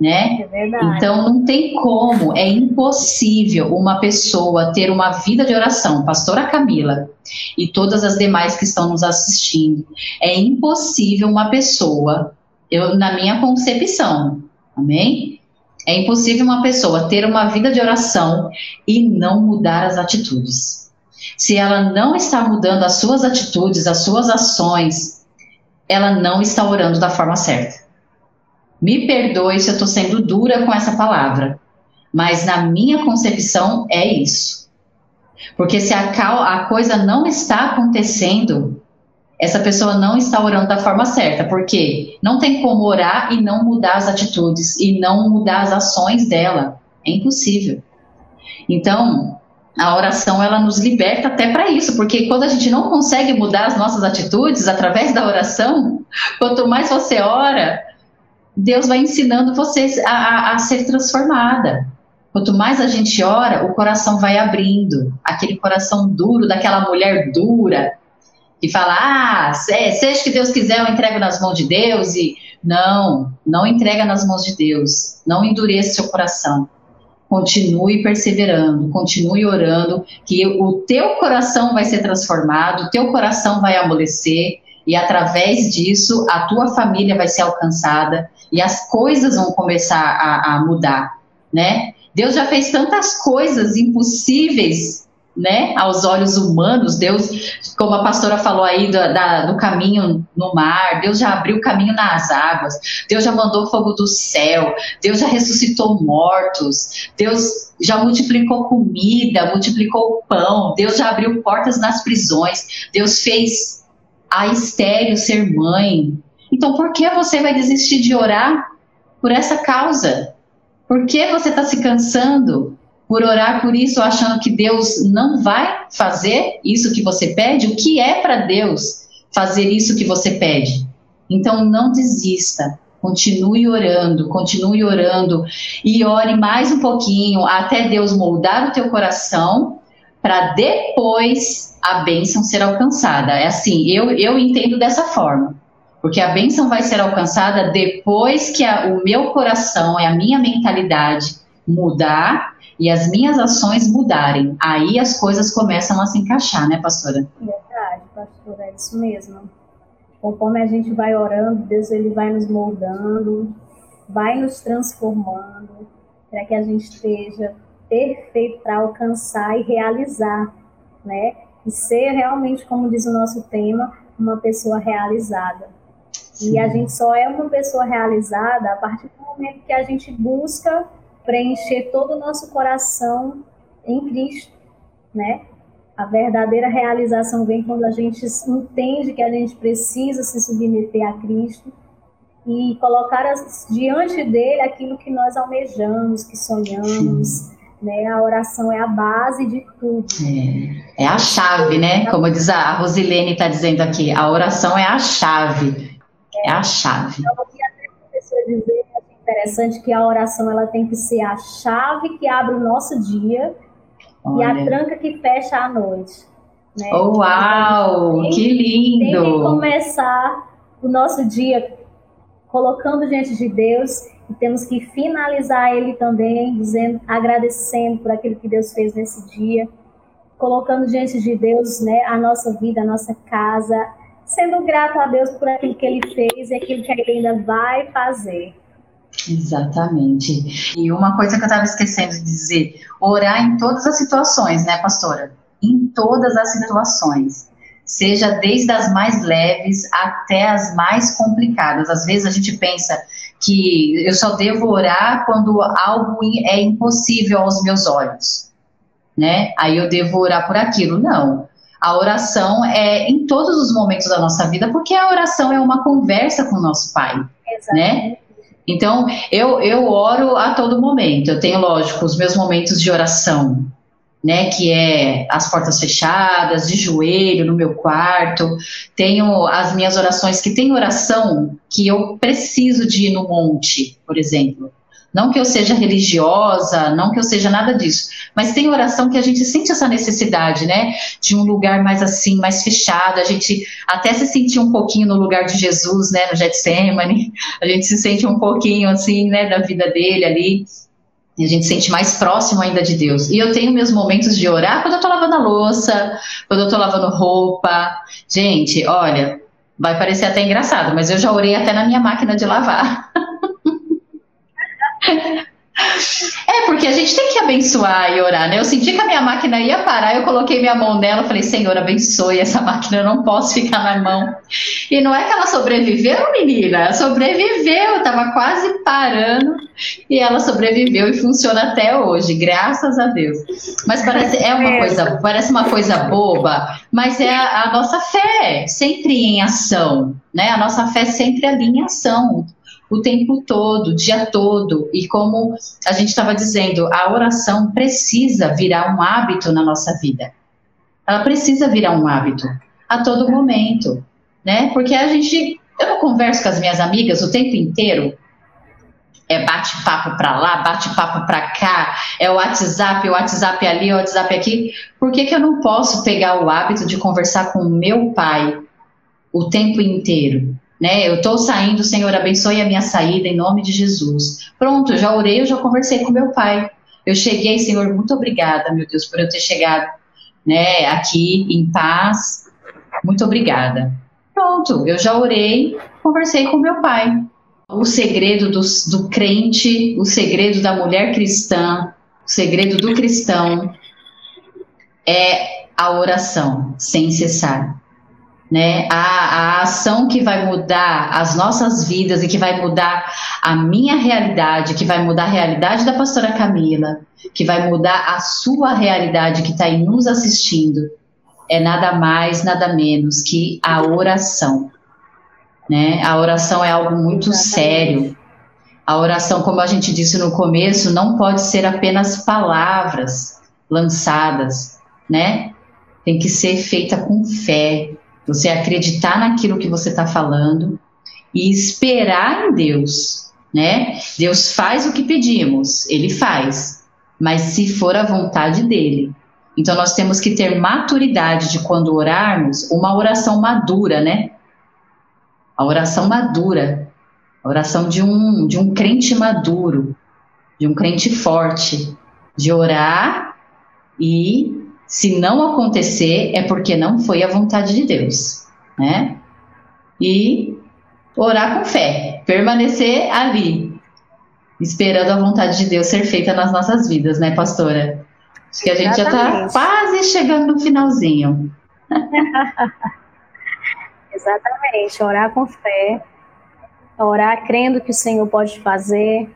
né? É então não tem como, é impossível uma pessoa ter uma vida de oração, pastora Camila e todas as demais que estão nos assistindo. É impossível uma pessoa, eu na minha concepção, amém? É impossível uma pessoa ter uma vida de oração e não mudar as atitudes. Se ela não está mudando as suas atitudes, as suas ações, ela não está orando da forma certa. Me perdoe se eu estou sendo dura com essa palavra, mas na minha concepção é isso. Porque se a, a coisa não está acontecendo, essa pessoa não está orando da forma certa, porque não tem como orar e não mudar as atitudes e não mudar as ações dela. É impossível. Então, a oração ela nos liberta até para isso, porque quando a gente não consegue mudar as nossas atitudes através da oração, quanto mais você ora, Deus vai ensinando você a, a, a ser transformada. Quanto mais a gente ora, o coração vai abrindo. Aquele coração duro, daquela mulher dura, que fala, ah, seja que Deus quiser, eu entrego nas mãos de Deus e não, não entrega nas mãos de Deus, não endureça seu coração. Continue perseverando, continue orando, que o teu coração vai ser transformado, o teu coração vai amolecer, e através disso a tua família vai ser alcançada e as coisas vão começar a, a mudar, né? Deus já fez tantas coisas impossíveis né, aos olhos humanos, Deus, como a pastora falou aí do, da, do caminho no mar, Deus já abriu o caminho nas águas, Deus já mandou fogo do céu, Deus já ressuscitou mortos, Deus já multiplicou comida, multiplicou pão, Deus já abriu portas nas prisões, Deus fez a estéreo ser mãe. Então, por que você vai desistir de orar por essa causa? Por que você está se cansando? por orar por isso, achando que Deus não vai fazer isso que você pede, o que é para Deus fazer isso que você pede? Então não desista, continue orando, continue orando e ore mais um pouquinho até Deus moldar o teu coração para depois a bênção ser alcançada. É assim, eu, eu entendo dessa forma. Porque a bênção vai ser alcançada depois que a, o meu coração e a minha mentalidade mudar e as minhas ações mudarem. Aí as coisas começam a se encaixar, né, pastora? Verdade, pastora, é isso mesmo. conforme a gente vai orando, Deus ele vai nos moldando, vai nos transformando, para que a gente esteja perfeito para alcançar e realizar, né? E ser realmente, como diz o nosso tema, uma pessoa realizada. Sim. E a gente só é uma pessoa realizada a partir do momento que a gente busca preencher todo o nosso coração em Cristo, né? A verdadeira realização vem quando a gente entende que a gente precisa se submeter a Cristo e colocar diante dele aquilo que nós almejamos, que sonhamos. Né? A oração é a base de tudo. É, é a chave, né? Como diz a Rosilene está dizendo aqui, a oração é a chave. É, é a chave. Então, eu até a pessoa dizer, interessante que a oração ela tem que ser a chave que abre o nosso dia Olha. e a tranca que fecha a noite. Né? Oh, uau, tem, que lindo! Tem que começar o nosso dia colocando diante de Deus e temos que finalizar ele também dizendo, agradecendo por aquilo que Deus fez nesse dia, colocando diante de Deus, né, a nossa vida, a nossa casa, sendo grato a Deus por aquilo que ele fez e aquilo que ele ainda vai fazer. Exatamente. E uma coisa que eu estava esquecendo de dizer, orar em todas as situações, né, pastora? Em todas as situações. Seja desde as mais leves até as mais complicadas. Às vezes a gente pensa que eu só devo orar quando algo é impossível aos meus olhos, né? Aí eu devo orar por aquilo. Não. A oração é em todos os momentos da nossa vida, porque a oração é uma conversa com o nosso Pai? Exatamente. né? Então, eu, eu oro a todo momento. Eu tenho, lógico, os meus momentos de oração, né, que é as portas fechadas, de joelho no meu quarto. Tenho as minhas orações que tem oração que eu preciso de ir no monte, por exemplo. Não que eu seja religiosa, não que eu seja nada disso, mas tem oração que a gente sente essa necessidade, né? De um lugar mais assim, mais fechado. A gente até se sentir um pouquinho no lugar de Jesus, né? No Getsemane. A gente se sente um pouquinho assim, né? Da vida dele ali. E a gente se sente mais próximo ainda de Deus. E eu tenho meus momentos de orar quando eu tô lavando a louça, quando eu tô lavando roupa. Gente, olha, vai parecer até engraçado, mas eu já orei até na minha máquina de lavar. É, porque a gente tem que abençoar e orar, né? Eu senti que a minha máquina ia parar, eu coloquei minha mão nela, falei, Senhor, abençoe essa máquina, eu não posso ficar na mão. E não é que ela sobreviveu, menina, ela sobreviveu, tava quase parando e ela sobreviveu e funciona até hoje, graças a Deus. Mas parece é uma é. coisa, parece uma coisa boba, mas é a, a nossa fé sempre em ação, né? A nossa fé sempre ali em ação o tempo todo, o dia todo. E como a gente estava dizendo, a oração precisa virar um hábito na nossa vida. Ela precisa virar um hábito a todo momento, né? Porque a gente, eu não converso com as minhas amigas o tempo inteiro. É bate-papo para lá, bate-papo para cá, é o WhatsApp, o WhatsApp ali, o WhatsApp aqui. Por que, que eu não posso pegar o hábito de conversar com o meu pai o tempo inteiro? Né? Eu estou saindo, Senhor, abençoe a minha saída em nome de Jesus. Pronto, eu já orei, eu já conversei com meu pai. Eu cheguei, Senhor, muito obrigada, meu Deus, por eu ter chegado, né, aqui em paz. Muito obrigada. Pronto, eu já orei, conversei com meu pai. O segredo do, do crente, o segredo da mulher cristã, o segredo do cristão é a oração sem cessar né? A, a ação que vai mudar as nossas vidas e que vai mudar a minha realidade, que vai mudar a realidade da pastora Camila, que vai mudar a sua realidade que está aí nos assistindo, é nada mais, nada menos que a oração. Né? A oração é algo muito sério. A oração, como a gente disse no começo, não pode ser apenas palavras lançadas, né? Tem que ser feita com fé, você acreditar naquilo que você está falando e esperar em Deus, né? Deus faz o que pedimos, Ele faz, mas se for a vontade dele. Então nós temos que ter maturidade de quando orarmos, uma oração madura, né? A oração madura, a oração de um, de um crente maduro, de um crente forte, de orar e se não acontecer, é porque não foi a vontade de Deus, né? e orar com fé, permanecer ali, esperando a vontade de Deus ser feita nas nossas vidas, né, pastora? Acho que a gente Exatamente. já está quase chegando no finalzinho. Exatamente, orar com fé, orar crendo que o Senhor pode fazer,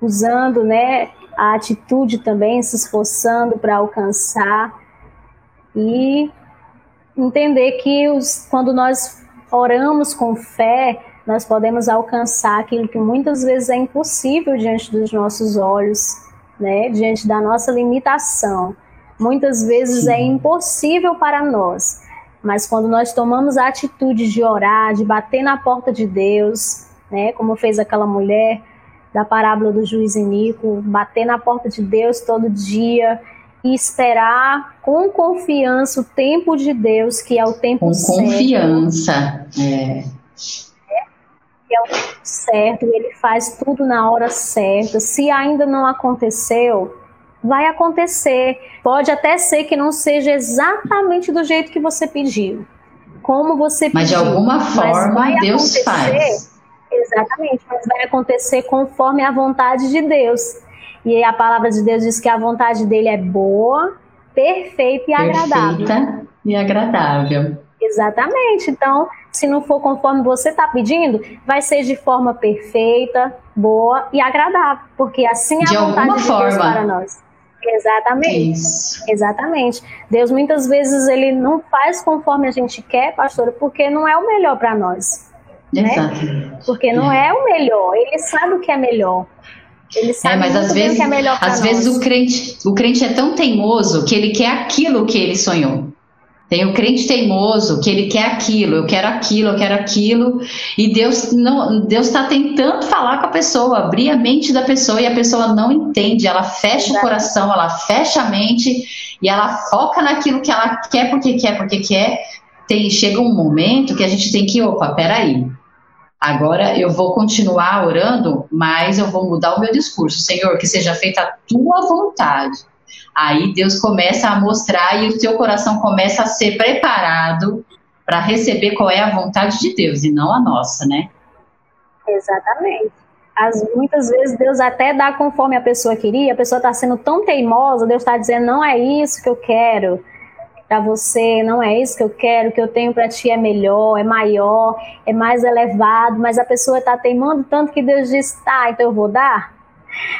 usando, né, a atitude também, se esforçando para alcançar e entender que os, quando nós oramos com fé, nós podemos alcançar aquilo que muitas vezes é impossível diante dos nossos olhos, né? diante da nossa limitação. Muitas vezes é Sim. é impossível para nós, mas quando nós tomamos a atitude de orar, de bater na porta de Deus, né? como fez aquela mulher da parábola do juiz Inico, bater na porta de Deus todo dia e esperar com confiança o tempo de Deus, que é o tempo com certo. Com confiança, é. é o tempo certo, ele faz tudo na hora certa. Se ainda não aconteceu, vai acontecer. Pode até ser que não seja exatamente do jeito que você pediu, como você pediu. Mas de alguma forma Deus faz. Exatamente, mas vai acontecer conforme a vontade de Deus. E a palavra de Deus diz que a vontade dele é boa, perfeita e perfeita agradável. e agradável. Exatamente. Então, se não for conforme você está pedindo, vai ser de forma perfeita, boa e agradável, porque assim é a vontade de. Deus para nós. Exatamente. Isso. Exatamente. Deus muitas vezes ele não faz conforme a gente quer, pastora, porque não é o melhor para nós. Né? Porque não é. é o melhor. Ele sabe o que é melhor. Ele sabe é, mas às vezes, é melhor às nós. vezes o crente, o crente é tão teimoso que ele quer aquilo que ele sonhou. Tem o crente teimoso que ele quer aquilo, eu quero aquilo, eu quero aquilo, e Deus não, Deus está tentando falar com a pessoa, abrir a mente da pessoa e a pessoa não entende, ela fecha Exato. o coração, ela fecha a mente e ela foca naquilo que ela quer porque quer porque quer. Tem, chega um momento que a gente tem que, opa, peraí, Agora eu vou continuar orando, mas eu vou mudar o meu discurso. Senhor, que seja feita a tua vontade. Aí Deus começa a mostrar e o teu coração começa a ser preparado para receber qual é a vontade de Deus e não a nossa, né? Exatamente. As, muitas vezes Deus até dá conforme a pessoa queria, a pessoa está sendo tão teimosa, Deus está dizendo, não é isso que eu quero para você, não é isso que eu quero, o que eu tenho para ti é melhor, é maior, é mais elevado, mas a pessoa está teimando tanto que Deus diz, tá, então eu vou dar?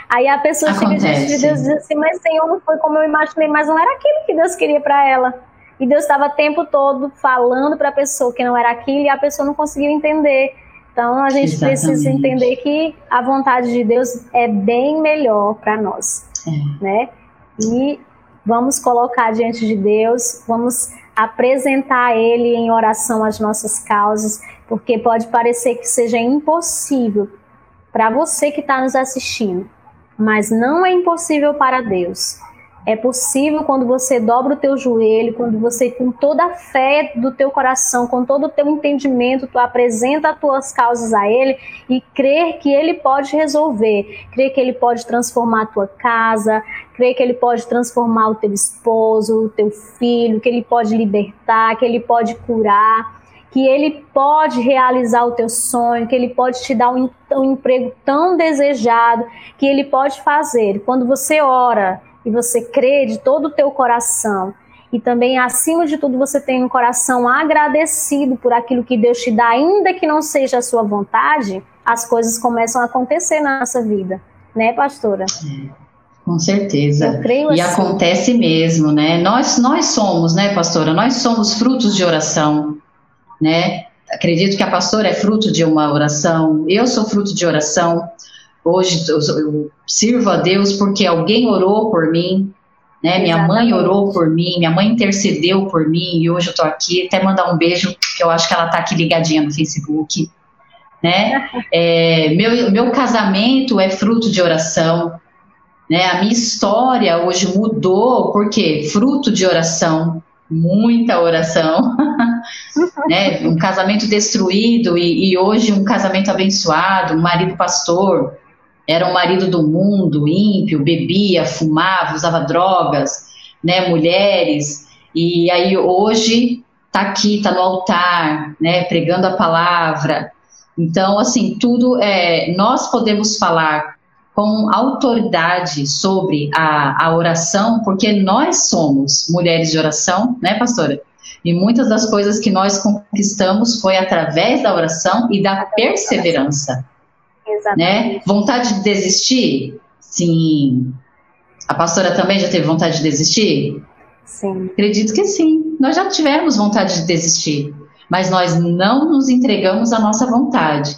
Aí a pessoa Acontece. chega diante de Deus e diz assim, mas Senhor, não foi como eu imaginei, mas não era aquilo que Deus queria para ela. E Deus estava o tempo todo falando para a pessoa que não era aquilo e a pessoa não conseguiu entender. Então a gente Exatamente. precisa entender que a vontade de Deus é bem melhor para nós, é. né? E vamos colocar diante de Deus, vamos apresentar a Ele em oração as nossas causas, porque pode parecer que seja impossível para você que está nos assistindo, mas não é impossível para Deus. É possível quando você dobra o teu joelho, quando você com toda a fé do teu coração, com todo o teu entendimento, tu apresenta as tuas causas a ele e crer que ele pode resolver, crer que ele pode transformar a tua casa, crer que ele pode transformar o teu esposo, o teu filho, que ele pode libertar, que ele pode curar, que ele pode realizar o teu sonho, que ele pode te dar um, um emprego tão desejado, que ele pode fazer. Quando você ora, e você crê de todo o teu coração e também acima de tudo você tem um coração agradecido por aquilo que Deus te dá, ainda que não seja a sua vontade, as coisas começam a acontecer na nossa vida, né, pastora? Com certeza. Eu creio e assim. acontece mesmo, né? Nós nós somos, né, pastora? Nós somos frutos de oração, né? Acredito que a pastora é fruto de uma oração, eu sou fruto de oração. Hoje eu, eu sirvo a Deus porque alguém orou por mim, né? Minha mãe orou por mim, minha mãe intercedeu por mim e hoje eu tô aqui. Até mandar um beijo, que eu acho que ela tá aqui ligadinha no Facebook, né? É, meu, meu casamento é fruto de oração, né? A minha história hoje mudou porque fruto de oração, muita oração, né? Um casamento destruído e, e hoje um casamento abençoado, um marido pastor, era um marido do mundo, ímpio, bebia, fumava, usava drogas, né, mulheres, e aí hoje tá aqui, tá no altar, né, pregando a palavra. Então, assim, tudo é, nós podemos falar com autoridade sobre a, a oração, porque nós somos mulheres de oração, né, pastora? E muitas das coisas que nós conquistamos foi através da oração e da perseverança. Exatamente. Né? Vontade de desistir? Sim. A pastora também já teve vontade de desistir? Sim. Acredito que sim. Nós já tivemos vontade de desistir, mas nós não nos entregamos à nossa vontade.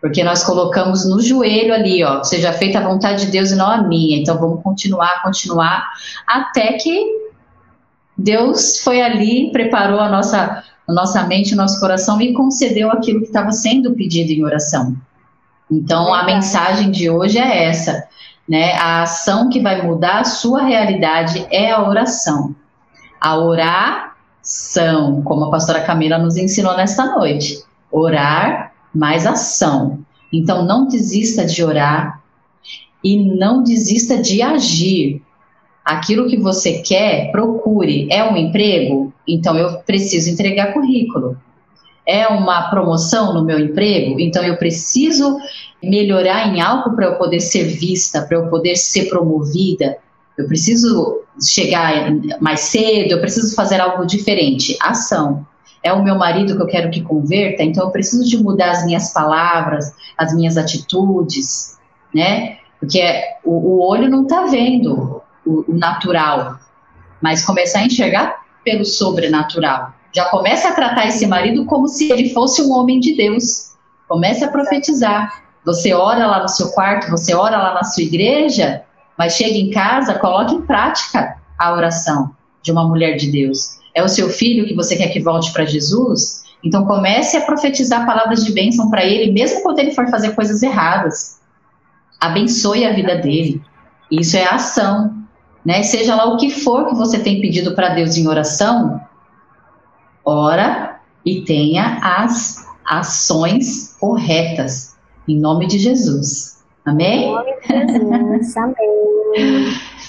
Porque nós colocamos no joelho ali, ó, seja feita a vontade de Deus e não a minha. Então vamos continuar, continuar, até que Deus foi ali, preparou a nossa, a nossa mente, o nosso coração e concedeu aquilo que estava sendo pedido em oração. Então, a mensagem de hoje é essa, né? A ação que vai mudar a sua realidade é a oração. A oração, como a pastora Camila nos ensinou nesta noite. Orar mais ação. Então, não desista de orar e não desista de agir aquilo que você quer, procure. É um emprego? Então eu preciso entregar currículo. É uma promoção no meu emprego? Então eu preciso melhorar em algo para eu poder ser vista, para eu poder ser promovida. Eu preciso chegar mais cedo, eu preciso fazer algo diferente. Ação. É o meu marido que eu quero que converta, então eu preciso de mudar as minhas palavras, as minhas atitudes, né? Porque o, o olho não está vendo, o, o natural, mas começar a enxergar pelo sobrenatural. Já comece a tratar esse marido como se ele fosse um homem de Deus. Comece a profetizar. Você ora lá no seu quarto, você ora lá na sua igreja, mas chega em casa, coloque em prática a oração de uma mulher de Deus. É o seu filho que você quer que volte para Jesus? Então comece a profetizar palavras de bênção para ele, mesmo quando ele for fazer coisas erradas. Abençoe a vida dele. Isso é ação né? Seja lá o que for que você tem pedido para Deus em oração, ora e tenha as ações corretas, em nome de Jesus. Amém? Em nome de Jesus, amém.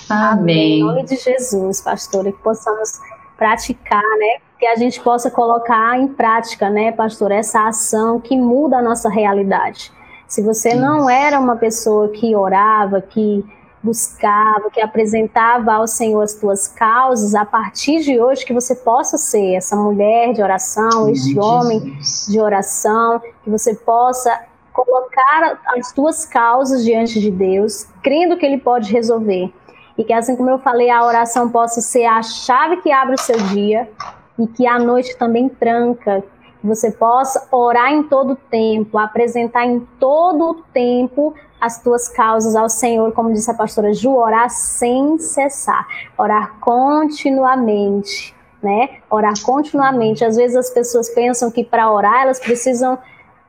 amém. Em nome de Jesus, pastora, que possamos praticar, né? Que a gente possa colocar em prática, né, pastor, essa ação que muda a nossa realidade. Se você não era uma pessoa que orava, que buscava, que apresentava ao Senhor as tuas causas, a partir de hoje que você possa ser essa mulher de oração, este homem de oração, que você possa colocar as tuas causas diante de Deus, crendo que Ele pode resolver. E que, assim como eu falei, a oração possa ser a chave que abre o seu dia e que a noite também tranca, que você possa orar em todo tempo, apresentar em todo o tempo as tuas causas ao Senhor, como disse a pastora Ju, orar sem cessar, orar continuamente, né? Orar continuamente. Às vezes as pessoas pensam que para orar elas precisam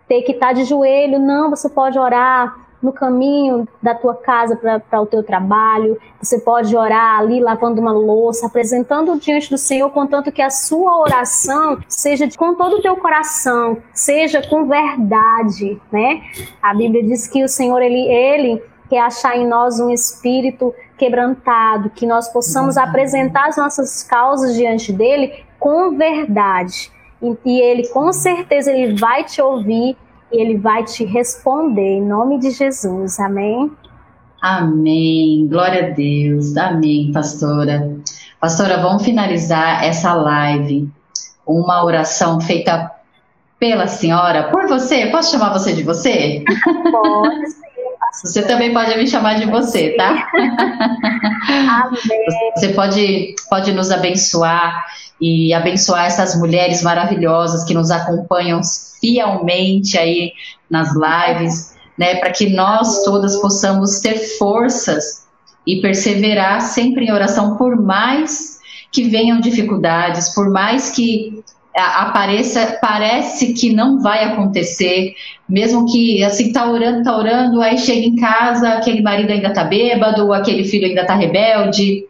ter que estar de joelho. Não, você pode orar no caminho da tua casa para o teu trabalho, você pode orar ali lavando uma louça, apresentando diante do Senhor, contanto que a sua oração seja de, com todo o teu coração, seja com verdade, né? A Bíblia diz que o Senhor, ele, ele quer achar em nós um espírito quebrantado, que nós possamos uhum. apresentar as nossas causas diante dele com verdade. E, e ele, com certeza, ele vai te ouvir e ele vai te responder em nome de Jesus. Amém? Amém. Glória a Deus. Amém, pastora. Pastora, vamos finalizar essa live. Uma oração feita pela senhora, por você. Posso chamar você de você? Pode sim. Você também pode me chamar de você, tá? Amém. Você pode, pode nos abençoar e abençoar essas mulheres maravilhosas que nos acompanham fielmente aí nas lives, né, para que nós todas possamos ter forças e perseverar sempre em oração, por mais que venham dificuldades, por mais que apareça, parece que não vai acontecer, mesmo que assim tá orando, tá orando, aí chega em casa, aquele marido ainda tá bêbado, aquele filho ainda tá rebelde,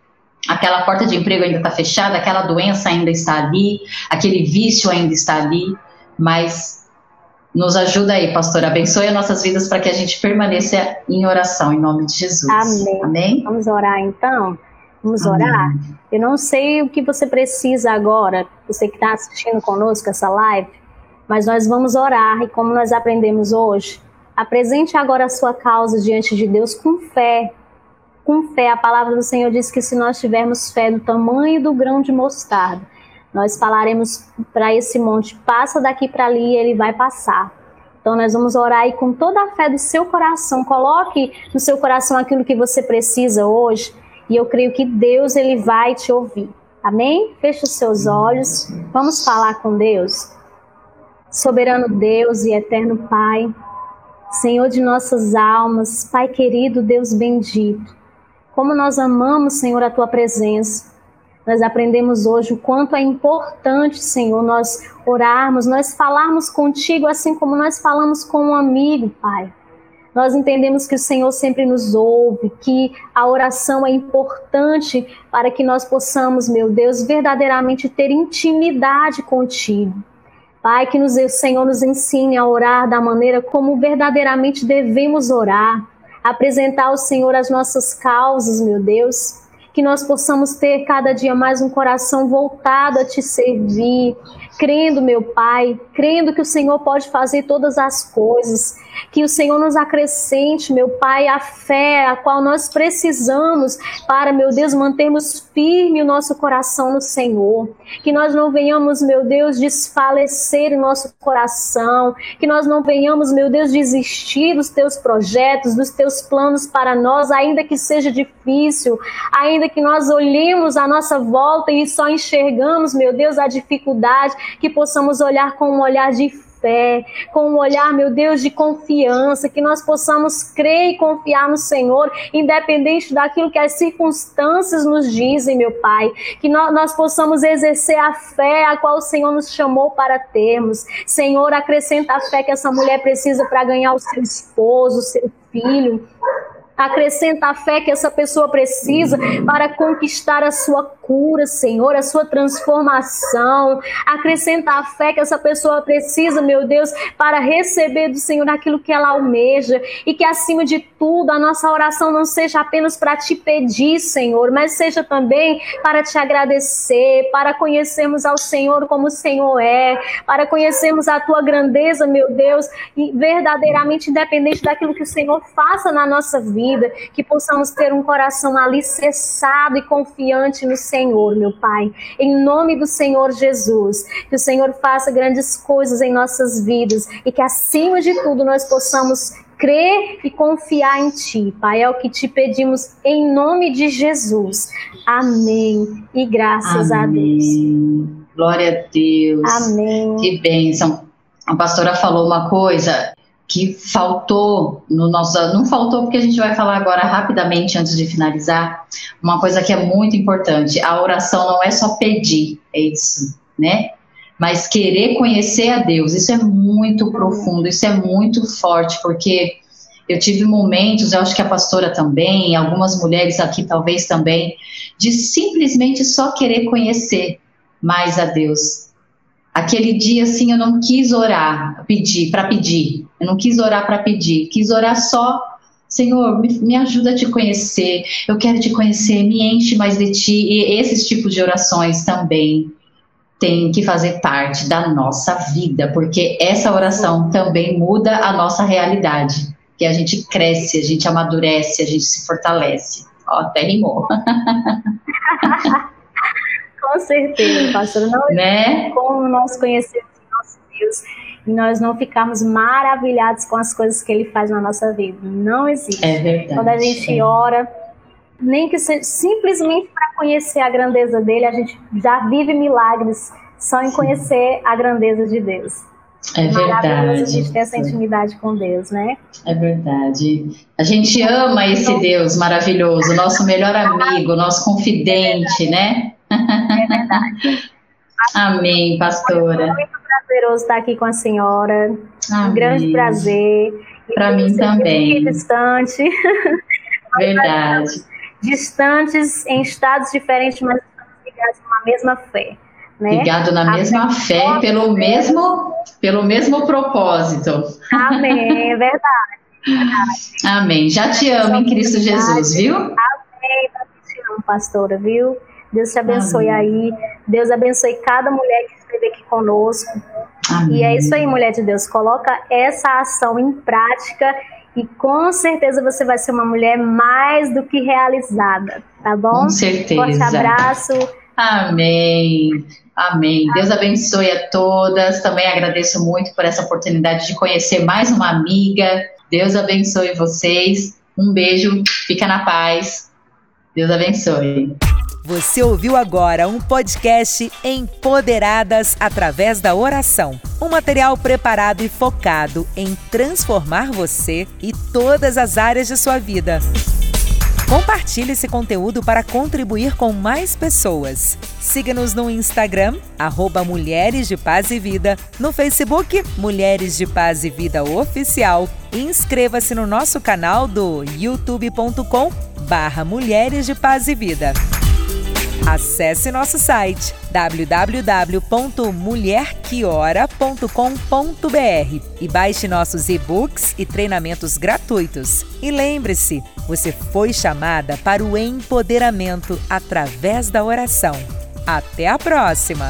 aquela porta de emprego ainda tá fechada, aquela doença ainda está ali, aquele vício ainda está ali, mas nos ajuda aí, pastor. Abençoe as nossas vidas para que a gente permaneça em oração, em nome de Jesus. Amém. Amém? Vamos orar então. Vamos Amém. orar? Eu não sei o que você precisa agora, você que está assistindo conosco essa live, mas nós vamos orar e como nós aprendemos hoje, apresente agora a sua causa diante de Deus com fé. Com fé, a palavra do Senhor diz que se nós tivermos fé do tamanho do grão de mostarda, nós falaremos para esse monte, passa daqui para ali e ele vai passar. Então nós vamos orar e com toda a fé do seu coração, coloque no seu coração aquilo que você precisa hoje e eu creio que Deus ele vai te ouvir. Amém? Feche os seus olhos. Vamos falar com Deus. Soberano Deus e eterno Pai, Senhor de nossas almas, Pai querido, Deus bendito. Como nós amamos, Senhor, a tua presença. Nós aprendemos hoje o quanto é importante, Senhor, nós orarmos, nós falarmos contigo assim como nós falamos com um amigo, Pai. Nós entendemos que o Senhor sempre nos ouve, que a oração é importante para que nós possamos, meu Deus, verdadeiramente ter intimidade contigo. Pai, que nos, o Senhor nos ensine a orar da maneira como verdadeiramente devemos orar, apresentar ao Senhor as nossas causas, meu Deus, que nós possamos ter cada dia mais um coração voltado a te servir, crendo, meu Pai, crendo que o Senhor pode fazer todas as coisas, que o Senhor nos acrescente, meu Pai, a fé a qual nós precisamos para, meu Deus, mantermos firme o nosso coração no Senhor, que nós não venhamos, meu Deus, desfalecer o nosso coração, que nós não venhamos, meu Deus, desistir dos teus projetos, dos teus planos para nós, ainda que seja difícil, ainda que nós olhemos à nossa volta e só enxergamos, meu Deus, a dificuldade, que possamos olhar com um olhar de fé, com um olhar, meu Deus, de confiança, que nós possamos crer e confiar no Senhor, independente daquilo que as circunstâncias nos dizem, meu Pai, que nós, nós possamos exercer a fé a qual o Senhor nos chamou para termos. Senhor, acrescenta a fé que essa mulher precisa para ganhar o seu esposo, o seu filho. Acrescenta a fé que essa pessoa precisa para conquistar a sua cura, Senhor, a sua transformação. Acrescenta a fé que essa pessoa precisa, meu Deus, para receber do Senhor aquilo que ela almeja. E que, acima de tudo, a nossa oração não seja apenas para te pedir, Senhor, mas seja também para te agradecer, para conhecermos ao Senhor como o Senhor é, para conhecermos a tua grandeza, meu Deus, verdadeiramente independente daquilo que o Senhor faça na nossa vida vida, que possamos ter um coração alicerçado e confiante no Senhor, meu Pai. Em nome do Senhor Jesus, que o Senhor faça grandes coisas em nossas vidas e que acima de tudo nós possamos crer e confiar em Ti, Pai. É o que te pedimos em nome de Jesus. Amém. E graças Amém. a Deus. Glória a Deus. Amém. Que bênção. A pastora falou uma coisa que faltou no nosso. Não faltou porque a gente vai falar agora rapidamente antes de finalizar. Uma coisa que é muito importante: a oração não é só pedir, é isso, né? Mas querer conhecer a Deus, isso é muito profundo, isso é muito forte, porque eu tive momentos, eu acho que a pastora também, algumas mulheres aqui talvez também, de simplesmente só querer conhecer mais a Deus, Aquele dia, assim, eu não quis orar, pedir, para pedir. Eu não quis orar para pedir. Quis orar só, Senhor, me, me, ajuda a te conhecer. Eu quero te conhecer, me enche mais de ti. E esses tipos de orações também têm que fazer parte da nossa vida, porque essa oração também muda a nossa realidade. Que a gente cresce, a gente amadurece, a gente se fortalece. Ó, até rimou. Com certeza, pastor. Não né? como nós conhecemos nosso Deus e nós não ficarmos maravilhados com as coisas que ele faz na nossa vida. Não existe. É verdade. Quando a gente ora, nem que seja simplesmente para conhecer a grandeza dele, a gente já vive milagres só em conhecer a grandeza de Deus. É verdade. A gente ter essa intimidade com Deus, né? É verdade. A gente ama esse Deus maravilhoso, nosso melhor amigo, nosso confidente, né? É verdade. Amém, pastora. Prazeroso estar aqui com a senhora. Amém. Um grande prazer. Para mim também. distante. Verdade. Distantes em estados diferentes, mas ligados numa mesma fé. Né? Ligado na mesma fé, pelo mesmo, pelo mesmo propósito. Amém, é verdade. verdade. Amém. Já te amo em Cristo Jesus, viu? Amém, oração, pastora, viu? Deus te abençoe Amém. aí. Deus abençoe cada mulher que esteve aqui conosco. Amém. E é isso aí, mulher de Deus. Coloca essa ação em prática e com certeza você vai ser uma mulher mais do que realizada, tá bom? Com certeza. Forte abraço. Amém. Amém. Deus abençoe a todas. Também agradeço muito por essa oportunidade de conhecer mais uma amiga. Deus abençoe vocês. Um beijo. Fica na paz. Deus abençoe. Você ouviu agora um podcast Empoderadas através da oração. Um material preparado e focado em transformar você e todas as áreas de sua vida. Compartilhe esse conteúdo para contribuir com mais pessoas. Siga-nos no Instagram, arroba Mulheres de Paz e Vida, no Facebook Mulheres de Paz e Vida Oficial e inscreva-se no nosso canal do youtube.com barra Mulheres de Paz e Vida. Acesse nosso site www.mulherquiora.com.br e baixe nossos e-books e treinamentos gratuitos. E lembre-se, você foi chamada para o empoderamento através da oração. Até a próxima!